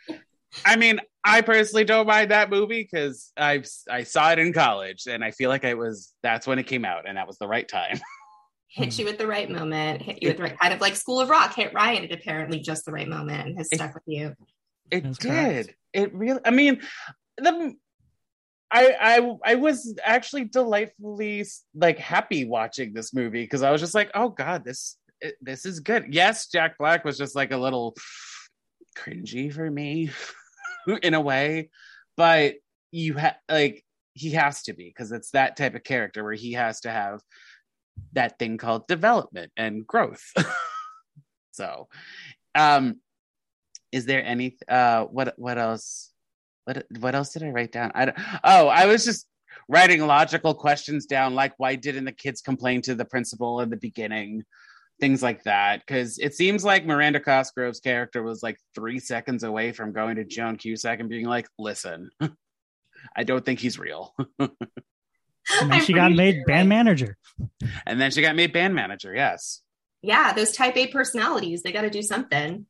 I mean, I personally don't mind that movie because I I saw it in college, and I feel like it was that's when it came out, and that was the right time. <laughs> Hit you at the right moment. Hit you at the right kind of like School of Rock hit Ryan at apparently just the right moment and has It- stuck with you. It That's did. correct. It really. I mean, the. I, I I was actually delightfully like happy watching this movie because I was just like, oh god, this this is good. Yes, Jack Black was just like a little cringy for me <laughs> in a way, but you have like he has to be because it's that type of character where he has to have that thing called development and growth. <laughs> so, um, is there any uh what what else what what else did I write down? I don't, oh, I was just writing logical questions down, like why didn't the kids complain to the principal in the beginning? Things like that, because it seems like Miranda Cosgrove's character was like three seconds away from going to Joan Cusack and being like, "Listen, <laughs> I don't think he's real." And then I'm she got made sure, band like- manager. and then she got made band manager. Yes. Yeah, those type A personalities, they got to do something.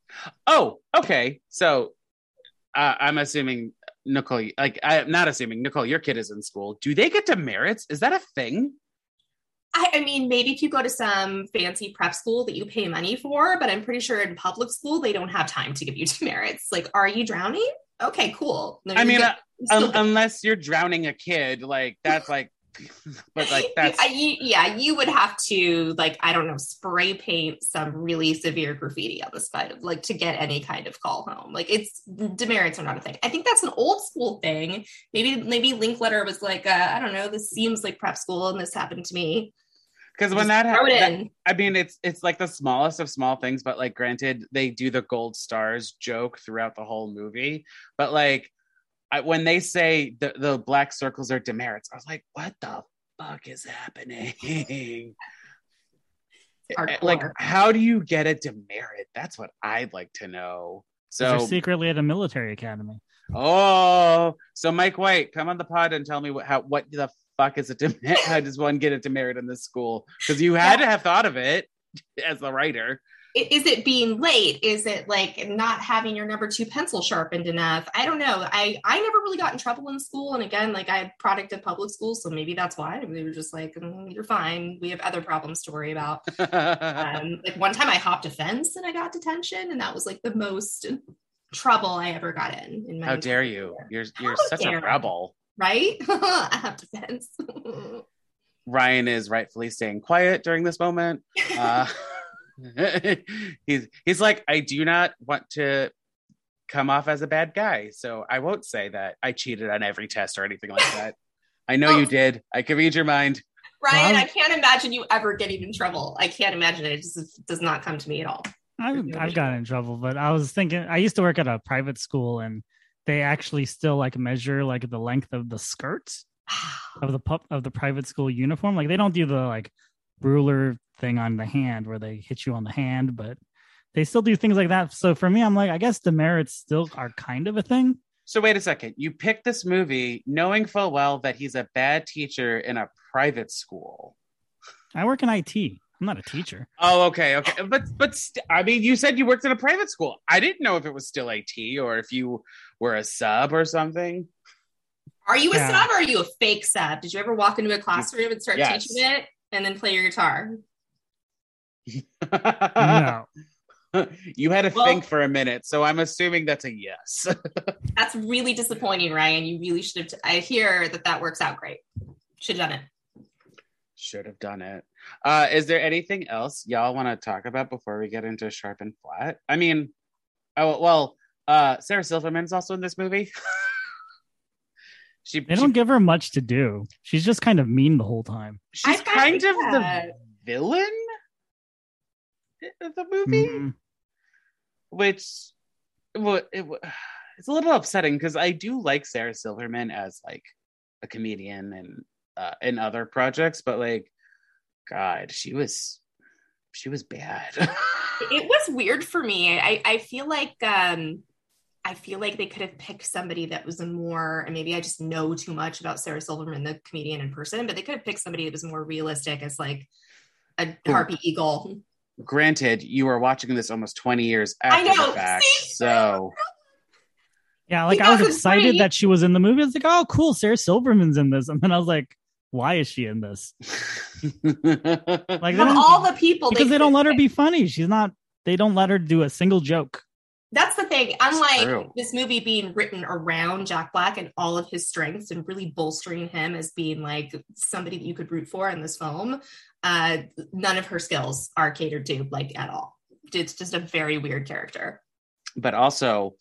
Oh, okay. So uh, I'm assuming Nicole, like I'm not assuming Nicole, your kid is in school. Do they get demerits? Is that a thing? I, I mean, maybe if you go to some fancy prep school that you pay money for, but I'm pretty sure in public school they don't have time to give you <laughs> demerits. Like, are you drowning? Okay, cool. No, I mean, good. uh, You still Un- get- unless you're drowning a kid, like that's like, <laughs> but like that's I- you- yeah, you would have to like I don't know, spray paint some really severe graffiti on the side of like to get any kind of call home. Like it's demerits are not a thing. I think that's an old school thing. Maybe maybe Linklater was like, uh, I don't know, this seems like prep school, and this happened to me. because when that throw it happens, in. I mean, it's it's like the smallest of small things, but like, granted, they do the gold stars joke throughout the whole movie, but like, I, when they say the the black circles are demerits, I was like, what the fuck is happening? <laughs> Like, how do you get a demerit? That's what I'd like to know. So, they're So, secretly at a military academy. oh, so Mike White, come on the pod and tell me what how what the fuck is a demerit? <laughs> How does one get a demerit in this school? Because you had to have thought of it <laughs> as the writer. Is it being late? Is it like not having your number two pencil sharpened enough? I don't know. I I never really got in trouble in school, and again, like I had product of public school, so maybe that's why they were just like, "Mm, "You're fine. We have other problems to worry about." <laughs> um, like one time I hopped a fence and I got detention, and that was like the most trouble I ever got in. in my How dare entire you? You're you're How such a dare rebel. right? <laughs> I hopped a fence. <laughs> Ryan is rightfully staying quiet during this moment. Uh, <laughs> he's he's like, I do not want to come off as a bad guy, so I won't say that I cheated on every test or anything like that. I know you <laughs> oh. did. I can read your mind. Ryan, Well, I can't imagine you ever getting in trouble. I can't imagine it. It just does not come to me at all. I've, Yeah, I've gotten in trouble, but I was thinking I used to work at a private school and they actually still like measure like the length of the skirt <sighs> of the pup of the private school uniform. Like they don't do the like ruler thing on the hand where they hit you on the hand, but they still do things like that. So for me, I'm like, I guess demerits still are kind of a thing. So wait a second. You picked this movie knowing full well that he's a bad teacher in a private school. I work in IT. I'm not a teacher. Oh, okay, okay. But but st- I mean, you said you worked in a private school. I didn't know if it was still AT or if you were a sub or something. Are you a Yeah. sub or are you a fake sub? Did you ever walk into a classroom and start Yes. teaching it and then play your guitar? No. <laughs> you had to Well- think for a minute, so I'm assuming that's a yes. <laughs> That's really disappointing, Ryan. You really should have. T- I hear that that works out great. Should have done it. Should have done it. Uh, is there anything else y'all want to talk about before we get into Sharp and Flat? I mean, oh well, uh, Sarah Silverman's also in this movie. <laughs> she, They don't give her much to do. She's just kind of mean the whole time. she's kind of that- the villain of the movie. Mhm. which wa- it, it's a little upsetting because I do like Sarah Silverman as like a comedian and uh, in other projects, but like, God, she was she was bad. <laughs> It was weird for me. I I feel like um I feel like they could have picked somebody that was a more, and maybe I just know too much about Sarah Silverman, the comedian in person, but they could have picked somebody that was more realistic as like a harpy eagle. Granted, you are watching this almost twenty years I after know, the fact, see? so Yeah, like I was 2003. excited that she was in the movie. I was like, oh, cool, Sarah Silverman's in this. <laughs> And then I was like, why is she in this? <laughs> Like, Of all the people, because they could don't let her be funny. She's not, they don't let her do a single joke. That's the thing. Unlike this movie being written around Jack Black and all of his strengths and really bolstering him as being like somebody that you could root for in this film, uh, none of her skills are catered to like at all. It's just a very weird character. but also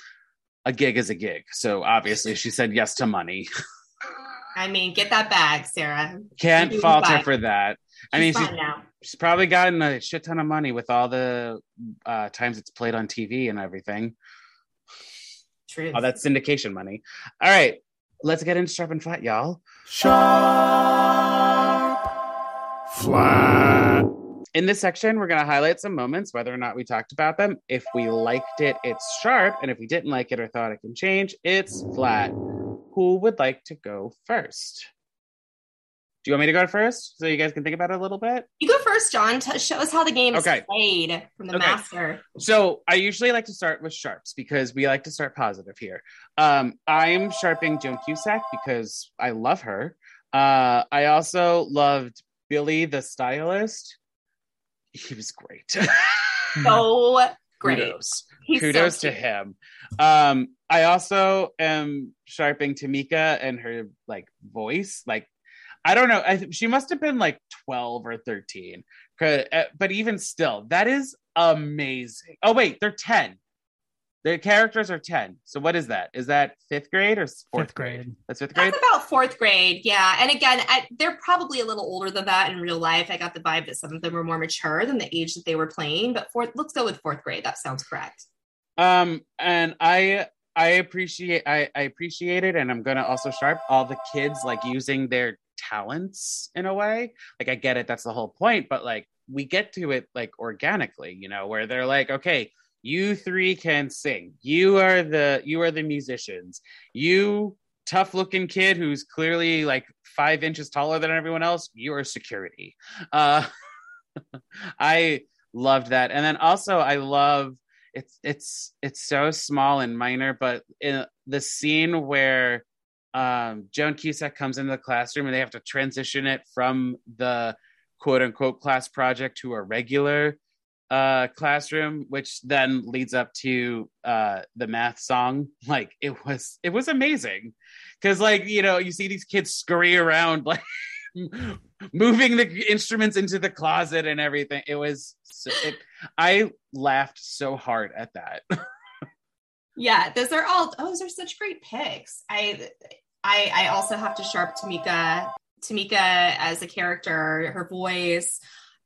a gig is a gig. So obviously, she said yes to money. I mean, get that bag, Sarah. Can't She's fault her fine. for that. I mean, she's probably gotten a shit ton of money with all the uh, times it's played on TV and everything. True. All that syndication money. All right, let's get into sharp and flat, y'all. Sharp. Flat. In this section, we're going to highlight some moments, whether or not we talked about them. If we liked it, it's sharp. And if we didn't like it or thought it can change, it's flat. Who would like to go first? Do you want me to go first so you guys can think about it a little bit? You go first, John. T- show us how the game is played from the Okay. master. So I usually like to start with sharps because we like to start positive here. Um, I'm sharping Joan Cusack because I love her. Uh, I also loved Billy the stylist. He was great. So <laughs> great. Kudos. He's so Kudos to him. Um, I also am sharping Tamika and her like voice. Like, I don't know. I th- she must have been like 12 or 13. uh, But even still, that is amazing. Oh, wait, they're 10. Their characters are 10. So what is that? Is that fifth grade or s- fourth Fifth grade. That's fifth grade? That's about fourth grade, yeah. And again, I, they're probably a little older than that in real life. I got the vibe that some of them were more mature than the age that they were playing. But fourth, let's go with fourth grade. That sounds correct. Um, and I I appreciate I, I appreciate it, and I'm gonna also sharp all the kids like using their talents in a way. Like I get it, that's the whole point, but like we get to it like organically, you know, where they're like, okay, you three can sing. You are the you are the musicians. You tough looking kid who's clearly like five inches taller than everyone else, you are security. Uh <laughs> I loved that. And then also I love it's it's it's so small and minor, but in the scene where um, Joan Cusack comes into the classroom and they have to transition it from the quote unquote class project to a regular uh, classroom, which then leads up to uh, the math song. <laughs> Like it was it was amazing because like you know you see these kids scurry around <laughs> like moving the instruments into the closet and everything. It was it, I laughed so hard at that. <laughs> Yeah, those are all oh, those are such great picks. I I I also have to sharp Tamika Tamika as a character, her voice,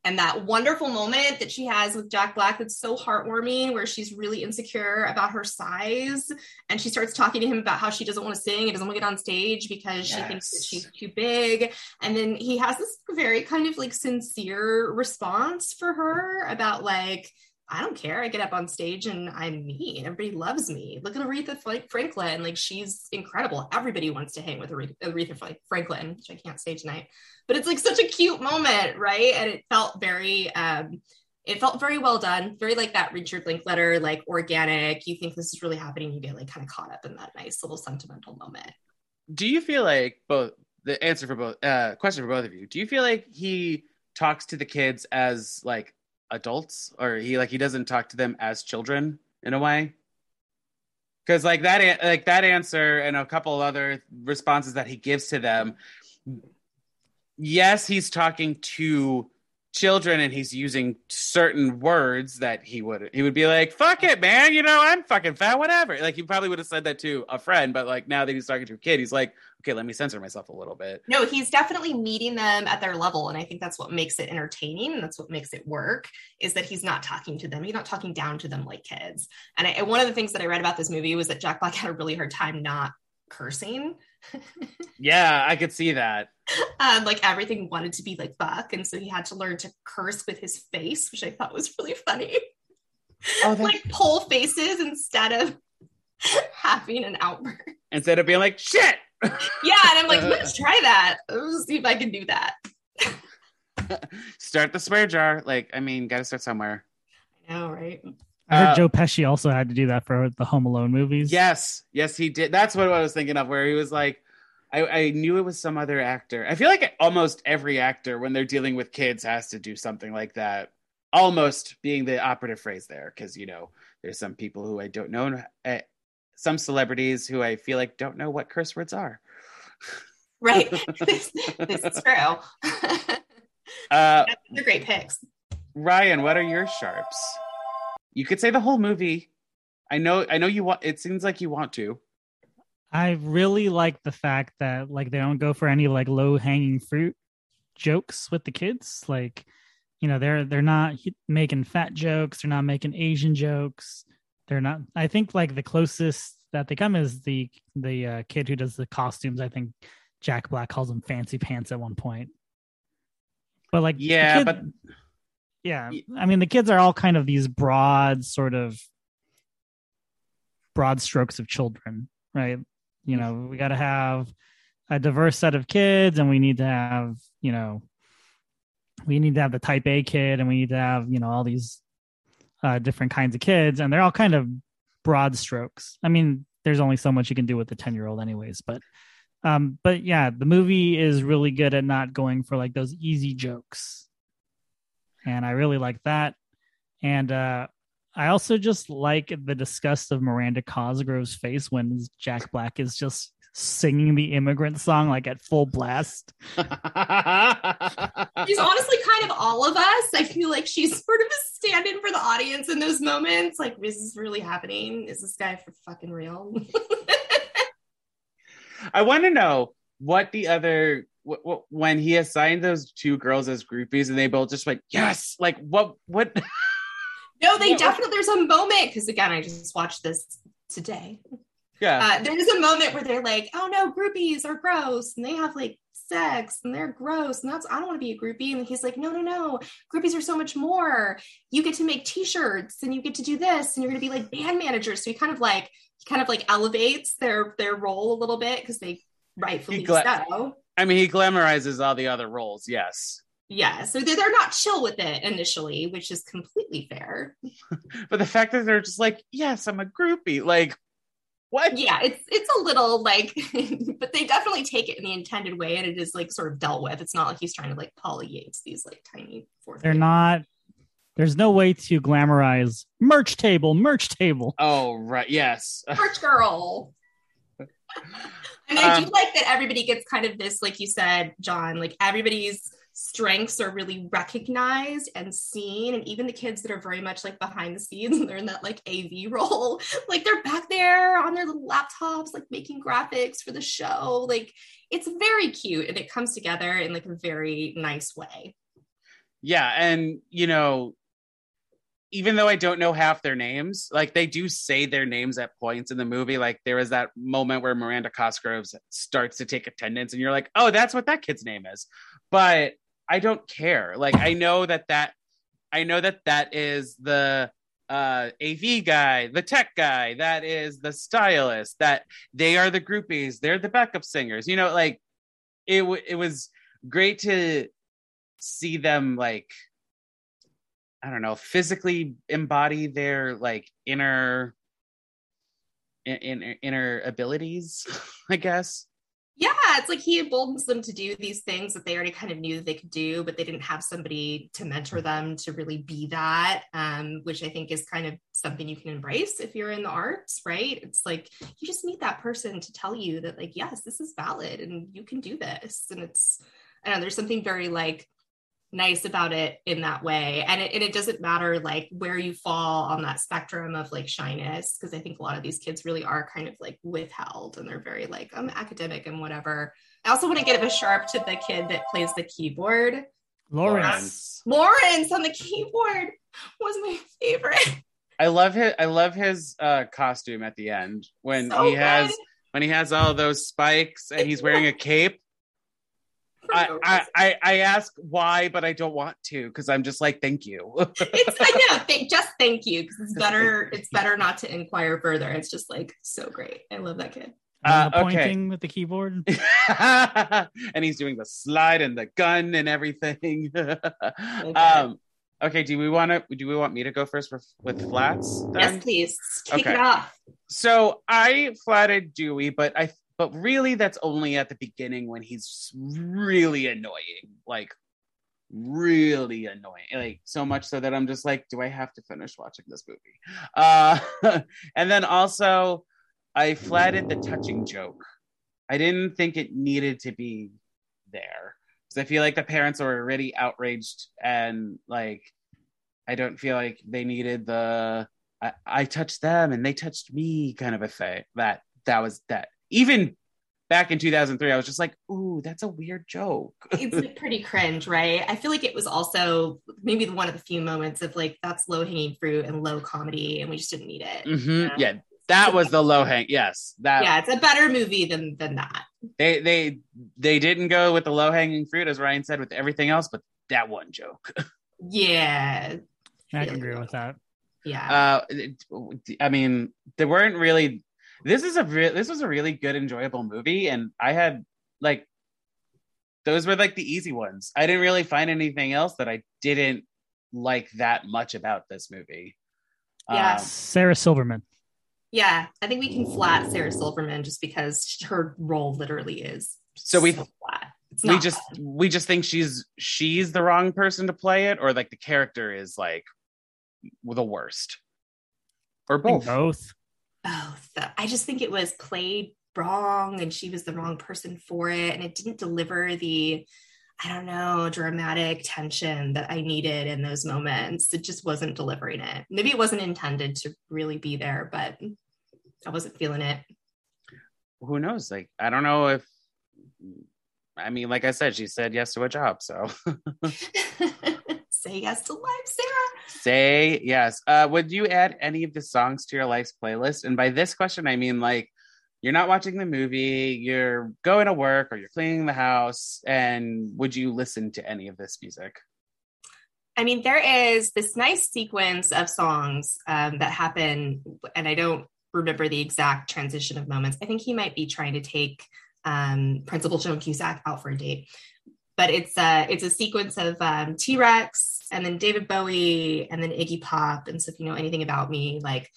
and that wonderful moment that she has with Jack Black that's so heartwarming, where she's really insecure about her size, and she starts talking to him about how she doesn't want to sing and doesn't want to get on stage because she thinks that she's too big. And then he has this very kind of like sincere response for her about like I don't care. I get up on stage and I'm me and everybody loves me. Look at Aretha Fra- Franklin. Like she's incredible. Everybody wants to hang with Aretha, Franklin, which I can't say tonight, but it's like such a cute moment. Right. And it felt very, um, it felt very well done. Very like that Richard Linklater, like organic. You think this is really happening. You get like kind of caught up in that nice little sentimental moment. Do you feel like both the answer for both uh question for both of you? Do you feel like he talks to the kids as like adults or he like he doesn't talk to them as children in a way? Cuz like that like that answer and a couple other responses that he gives to them yes, he's talking to children and he's using certain words that he would he would be like fuck it man you know i'm fucking fat whatever like he probably would have said that to a friend but like now that he's talking to a kid he's like okay let me censor myself a little bit No, he's definitely meeting them at their level. And I think that's what makes it entertaining. And that's what makes it work is that he's not talking to them. He's not talking down to them like kids. And, I, and one of the things that I read about this movie was that Jack Black had a really hard time not cursing. <laughs> yeah i could see that Um, like everything wanted to be like fuck. And so he had to learn to curse with his face, which I thought was really funny. oh <laughs> like pull faces instead of <laughs> having an outburst. instead of being like shit Yeah. And I'm like, let's <laughs> try that. Let's see if I can do that. <laughs> start the swear jar like i mean gotta start somewhere I know, right? I heard Uh, Joe Pesci also had to do that for the Home Alone movies. yes yes he did that's what i was thinking of where he was like I, I knew it was some other actor. I feel like almost every actor, when they're dealing with kids, has to do something like that. Almost being the operative phrase there, because you know, there's some people who I don't know, uh, some celebrities who I feel like don't know what curse words are. Right. <laughs> <laughs> this, this is true. <laughs> Uh, They're great picks. Ryan, what are your sharps? You could say the whole movie. I know, I know you want. It seems like you want to. I really like the fact that like they don't go for any like low hanging fruit jokes with the kids. Like, you know, they're they're not making fat jokes. They're not making Asian jokes. They're not. I think like the closest that they come is the the uh, kid who does the costumes. I think Jack Black calls him fancy pants at one point. But like, Yeah, kid- but yeah, I mean, the kids are all kind of these broad sort of broad strokes of children, right? You know, we got to have a diverse set of kids, and we need to have, you know, we need to have the type A kid, and we need to have, you know, all these uh, different kinds of kids, and they're all kind of broad strokes. I mean, there's only so much you can do with a 10 year old, anyways, but. Um, but yeah, the movie is really good at not going for like those easy jokes and I really like that. And uh, I also just like the disgust of Miranda Cosgrove's face when Jack Black is just singing the immigrant song like at full blast. <laughs> She's honestly kind of all of us. I feel like she's sort of a stand-in for the audience in those moments. Like, is this really happening? Is this guy for fucking real? <laughs> I want to know what the other wh- wh- when he assigned those two girls as groupies and they both just went yes like what what no, they Yeah. definitely. There's a moment because again, I just watched this today. Yeah Uh, there's a moment where they're like, "Oh no, groupies are gross, and they have like sex, and they're gross, and that's I don't want to be a groupie." And he's like, "No, no, no, groupies are so much more. You get to make T-shirts, and you get to do this, and you're gonna be like band managers." So he kind of like he kind of like elevates their their role a little bit because they rightfully gla- so. I mean he glamorizes all the other roles yes Yeah, so they're, they're not chill with it initially, which is completely fair. <laughs> but the fact that they're just like yes I'm a groupie like what Yeah, it's it's a little like, <laughs> but they definitely take it in the intended way, and it is like sort of dealt with. It's not like he's trying to like Polly Yates these like tiny fourth. They're grade- not, there's no way to glamorize merch table, merch table. oh right yes <laughs> merch girl. <laughs> and I do Um, like that everybody gets kind of this, like you said, John, like everybody's strengths are really recognized and seen. And even the kids that are very much like behind the scenes and they're in that like AV role, <laughs> like they're back there on their little laptops, like making graphics for the show. Like it's very cute and it comes together in like a very nice way. yeah and you know even though I don't know half their names, like they do say their names at points in the movie. Like there is that moment where Miranda Cosgroves starts to take attendance, and you're like, oh, that's what that kid's name is. But I don't care. Like I know that that I know that that is the uh AV guy, the tech guy, that is the stylist, that they are the groupies, they're the backup singers. You know, like it w- it was great to see them like I don't know, physically embody their like inner in, in, inner abilities, <laughs> I guess. Yeah, it's like he emboldens them to do these things that they already kind of knew they could do, but they didn't have somebody to mentor them to really be that, um, which I think is kind of something you can embrace if you're in the arts, right? It's like you just need that person to tell you that, like, yes, this is valid and you can do this. And it's, I know, there's something very like nice about it in that way. And it, and it doesn't matter like where you fall on that spectrum of like shyness, because I think a lot of these kids really are kind of like withheld and they're very like, I'm academic and whatever. I also want to give a sharp to the kid that plays the keyboard. Lawrence. Lawrence on the keyboard was my favorite. <laughs> I love his I love his uh costume at the end when So he has when he has all those spikes and he's wearing a cape. For I, no I. I, I ask why, but I don't want to because I'm just like, thank you. it's I know, <laughs> thank, just thank you because it's better. It's better not to inquire further. It's just like so great. I love that kid. Uh, okay. pointing with the keyboard. <laughs> and he's doing the slide and the gun and everything. <laughs> um, okay, do we want to? Do we want me to go first with, with flats? then? Yes, please kick Okay. it off. So I flatted Dewey, but I but really that's only at the beginning when he's really annoying, like really annoying, like so much so that I'm just like, do I have to finish watching this movie? Uh, <laughs> and then also I flatted the touching joke. I didn't think it needed to be there because I feel like the parents are already outraged and like I don't feel like they needed the I, I touched them and they touched me kind of a thing. That that was that. Even back in 2003, I was just like, ooh, that's a weird joke. <laughs> It's like pretty cringe, right? I feel like it was also maybe one of the few moments of like that's low hanging fruit and low comedy, and we just didn't need it. Mhm, Yeah. Yeah, that was the low hang. Yes, that yeah, it's a better movie than than that. they they they didn't go with the low hanging fruit as Ryan said with everything else, but that one joke. <laughs> Yeah, I can agree with that. yeah. Uh, I mean, there weren't really. This is a real. This was a really good, enjoyable movie, and I had like those were like the easy ones. I didn't really find anything else that I didn't like that much about this movie. Yeah. Um, Sarah Silverman. Yeah, I think we can flat Sarah Silverman just because her role literally is So we- flat. We just bad. we just think she's she's the wrong person to play it, or like the character is like the worst, or I think both. Both. both. I just think it was played wrong, and she was the wrong person for it, and it didn't deliver the I don't know dramatic tension that I needed in those moments. It just wasn't delivering it. Maybe it wasn't intended to really be there, but I wasn't feeling it. Who knows? Like I don't know if. I mean, like I said, she said yes to a job, so <laughs> <laughs> <laughs> Say yes to life, Sarah. say yes. Uh, would you add any of the songs to your life's playlist? And by this question, I mean like you're not watching the movie, you're going to work, or you're cleaning the house, and would you listen to any of this music? I mean, there is this nice sequence of songs um, that happen, and I don't remember the exact transition of moments. I think he might be trying to take um, Principal Joan Cusack out for a date, but it's a it's a sequence of um, T Rex and then David Bowie and then Iggy Pop. And so, if you know anything about me, like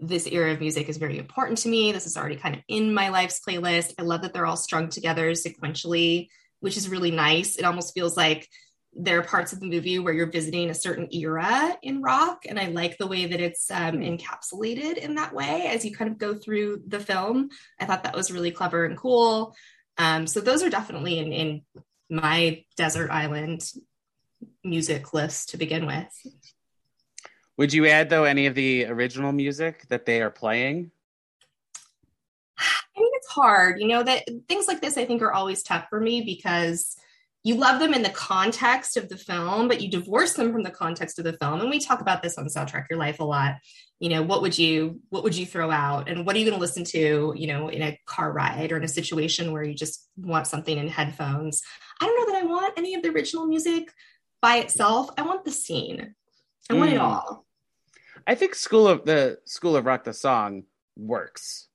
this era of music is very important to me. This is already kind of in my life's playlist. I love that they're all strung together sequentially, which is really nice. It almost feels like there are parts of the movie where you're visiting a certain era in rock and i like the way that it's um, encapsulated in that way as you kind of go through the film i thought that was really clever and cool um, so those are definitely in, in my desert island music list to begin with Would you add though any of the original music that they are playing? I mean, it's hard, you know, that things like this I think are always tough for me because you love them in the context of the film, but you divorce them from the context of the film. And we talk about this on Soundtrack Your Life a lot. You know, what would you what would you throw out and what are you going to listen to, you know, in a car ride or in a situation where you just want something in headphones? I don't know that I want any of the original music by itself. I want the scene. I want it Mm. all. I think School of the School of Rock the song works.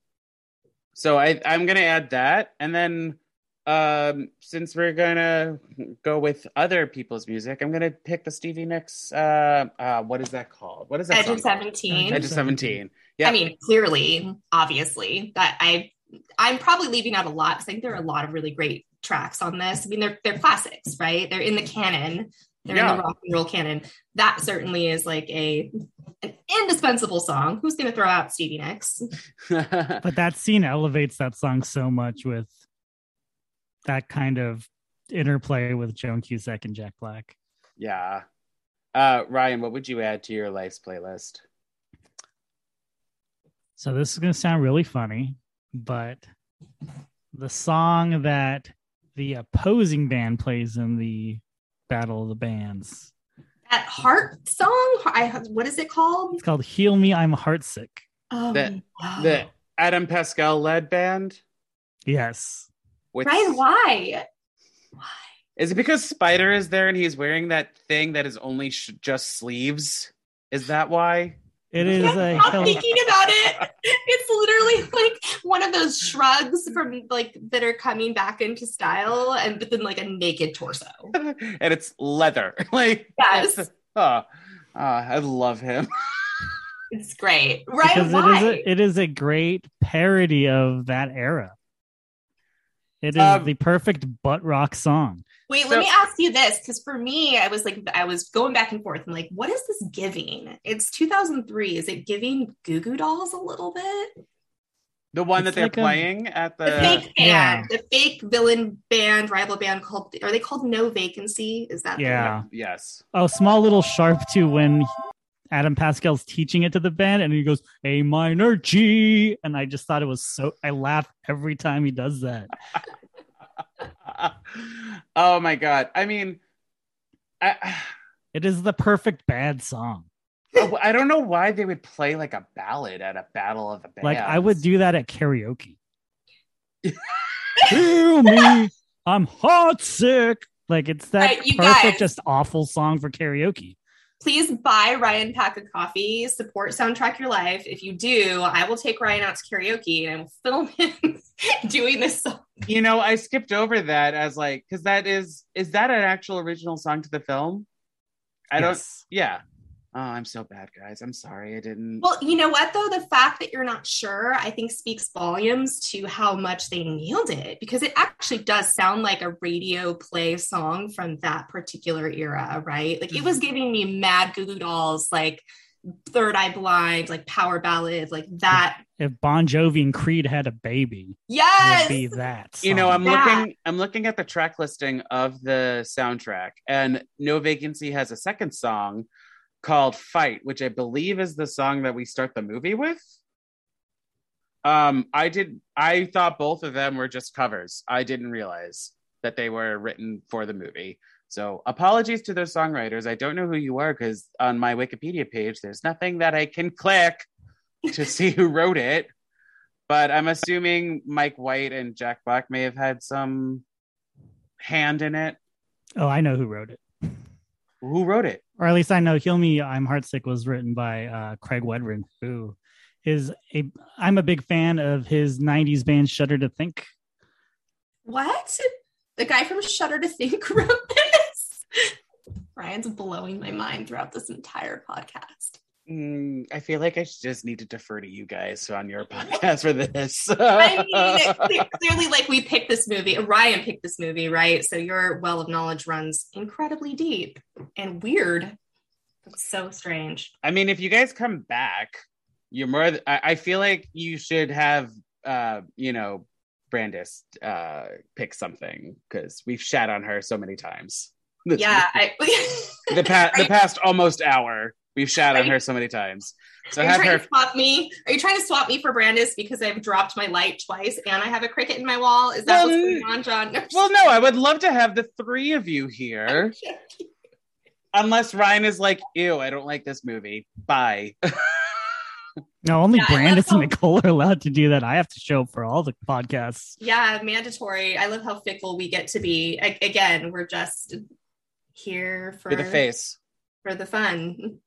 So I I'm gonna add that, and then um since we're gonna go with other people's music, I'm gonna pick the Stevie Nicks. Uh, uh what is that called? What is that Edge of 17. Edge of Seventeen. Yeah. I mean, clearly, obviously, that I I'm probably leaving out a lot because I think there are a lot of really great tracks on this. I mean, they're they're classics, right? They're in the canon. They're Yeah. in the rock and roll canon. That certainly is like a an indispensable song. Who's going to throw out Stevie Nicks? <laughs> But that scene elevates that song so much with that kind of interplay with Joan Cusack and Jack Black. yeah. Uh, Ryan, what would you add to your life's playlist? So this is going to sound really funny, but the song that the opposing band plays in the Battle of the Bands. That heart song. I what is it called? It's called Heal Me, I'm Heartsick. Oh, The- no. The Adam Pascal led band. Yes. Which, Ryan, why? Why? Is it because Spider is there and he's wearing that thing that is only sh- just sleeves? Is that why? It is a Stop hell- thinking about it. It's literally like one of those shrugs from like that are coming back into style, and but then like a naked torso. <laughs> and it's leather. <laughs> like Yes. it's- <laughs> oh, oh, I love him. It's great, right? because it Why? is a, it is a great parody of that era. It is Um, the perfect butt rock song. Wait, So- let me ask you this, because for me, I was like, I was going back and forth. I'm like, what is this giving? It's 2003. Is it giving Goo Goo Dolls a little bit? The one that It's they're like a- playing at the, The fake yeah. band, the fake villain band, rival band called, are they called No Vacancy? Is that the Yeah. yes. Oh, small little sharp too when Adam Pascal's teaching it to the band and he goes A minor G, and I just thought it was so. I laugh every time he does that. <laughs> <laughs> oh my god. I mean, I, <sighs> It is the perfect bad song. Oh, I don't know why they would play like a ballad at a battle of the bands. Like I would do that at karaoke. <laughs> Heal me, I'm heart sick. Like it's that Right, perfect, guys. just awful song for karaoke. Please buy Ryan Pack a coffee. Support Soundtrack Your Life. If you do, I will take Ryan out to karaoke and I will film him <laughs> doing this song. You know, I skipped over that as like because that is is that an actual original song to the film? I don't. Yeah. Oh, I'm so bad, guys. I'm sorry. I didn't. Well, you know what though? The fact that you're not sure, I think speaks volumes to how much they nailed it because it actually does sound like a radio play song from that particular era, right? Like it was mm-hmm. giving me mad Goo Goo Dolls, like Third Eye Blind, like power ballad, like that. If Bon Jovi and Creed had a baby, it Yes. would be that. you know. I'm Yeah. looking. I'm looking at the track listing of the soundtrack, and No Vacancy has a second song called "Fight," which I believe is the song that we start the movie with. Um, I did. I thought both of them were just covers. I didn't realize that they were written for the movie. So apologies to those songwriters. I don't know who you are because on my Wikipedia page, there's nothing that I can click to <laughs> see who wrote it. But I'm assuming Mike White and Jack Black may have had some hand in it. oh, I know who wrote it, Who wrote it? Or at least I know "Heal Me, I'm Heartsick" was written by uh, Craig Wedren, who is a. I'm a big fan of his '90s band Shudder to Think. What? The guy from Shudder to Think <laughs> wrote this. Ryan's blowing my mind throughout this entire podcast. Mm, I feel like I just need to defer to you guys on your <laughs> podcast for this. I mean, <laughs> cle- clearly, like we picked this movie. Ryan picked this movie, right? So your well of knowledge runs incredibly deep and weird. It's so strange. I mean, if you guys come back, you're more. th- I, I feel like you should have, uh, you know, Brandis uh, pick something because we've shat on her so many times. Yeah, I, the past <laughs> the past almost hour, we've shat on her so many times. So Are you have trying her. to swap me? Are you trying to swap me for Brandis because I've dropped my light twice and I have a cricket in my wall? Is that Well, what's going on, John? No, <laughs> Well, no, I would love to have the three of you here, unless Ryan is like, "Ew, I don't like this movie." Bye. <laughs> No, only Yeah, Brandis and how- Nicole are allowed to do that. I have to show up for all the podcasts. yeah, mandatory. I love how fickle we get to be. A- again, we're just here for For the face. for the fun.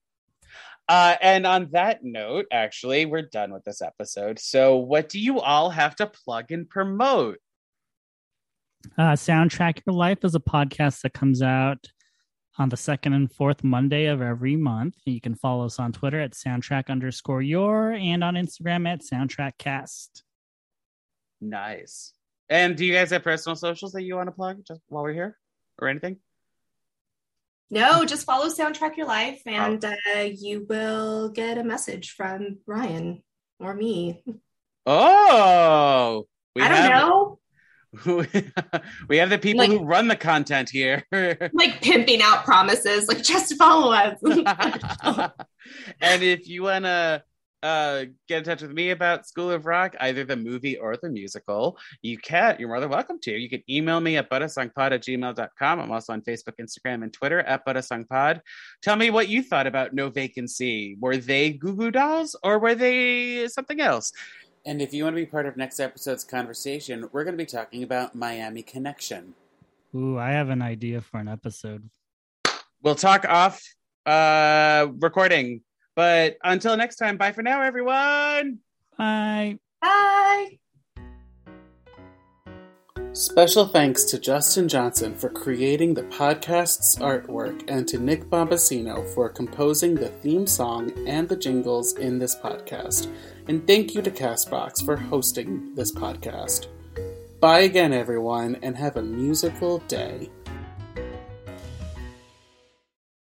Uh, and on that note, actually, we're done with this episode. So, what do you all have to plug and promote? Uh, Soundtrack Your Life is a podcast that comes out on the second and fourth Monday of every month. You can follow us on Twitter at soundtrack underscore your and on Instagram at soundtrackcast. Nice. And do you guys have personal socials that you want to plug just while we're here, or anything? No, just follow Soundtrack Your Life and uh, you will get a message from Ryan or me. Oh, we I don't have know. <laughs> we have the people Like- who run the content here. <laughs> Like pimping out promises, like just follow us. <laughs> and if you want to uh, get in touch with me about School of Rock, either the movie or the musical, you can. You're more than welcome to. You can email me at buttersongpod at gmail.com. I'm also on Facebook, Instagram, and Twitter at buttersongpod. Tell me what you thought about No Vacancy. Were they Goo Goo Dolls or were they something else? And if you want to be part of next episode's conversation, we're going to be talking about Miami Connection. Ooh, I have an idea for an episode. We'll talk off uh recording. But until next time, bye for now, everyone. Bye. Bye. Special thanks to Justin Johnson for creating the podcast's artwork and to Nick Bombasino for composing the theme song and the jingles in this podcast. And thank you to Castbox for hosting this podcast. Bye again, everyone, and have a musical day.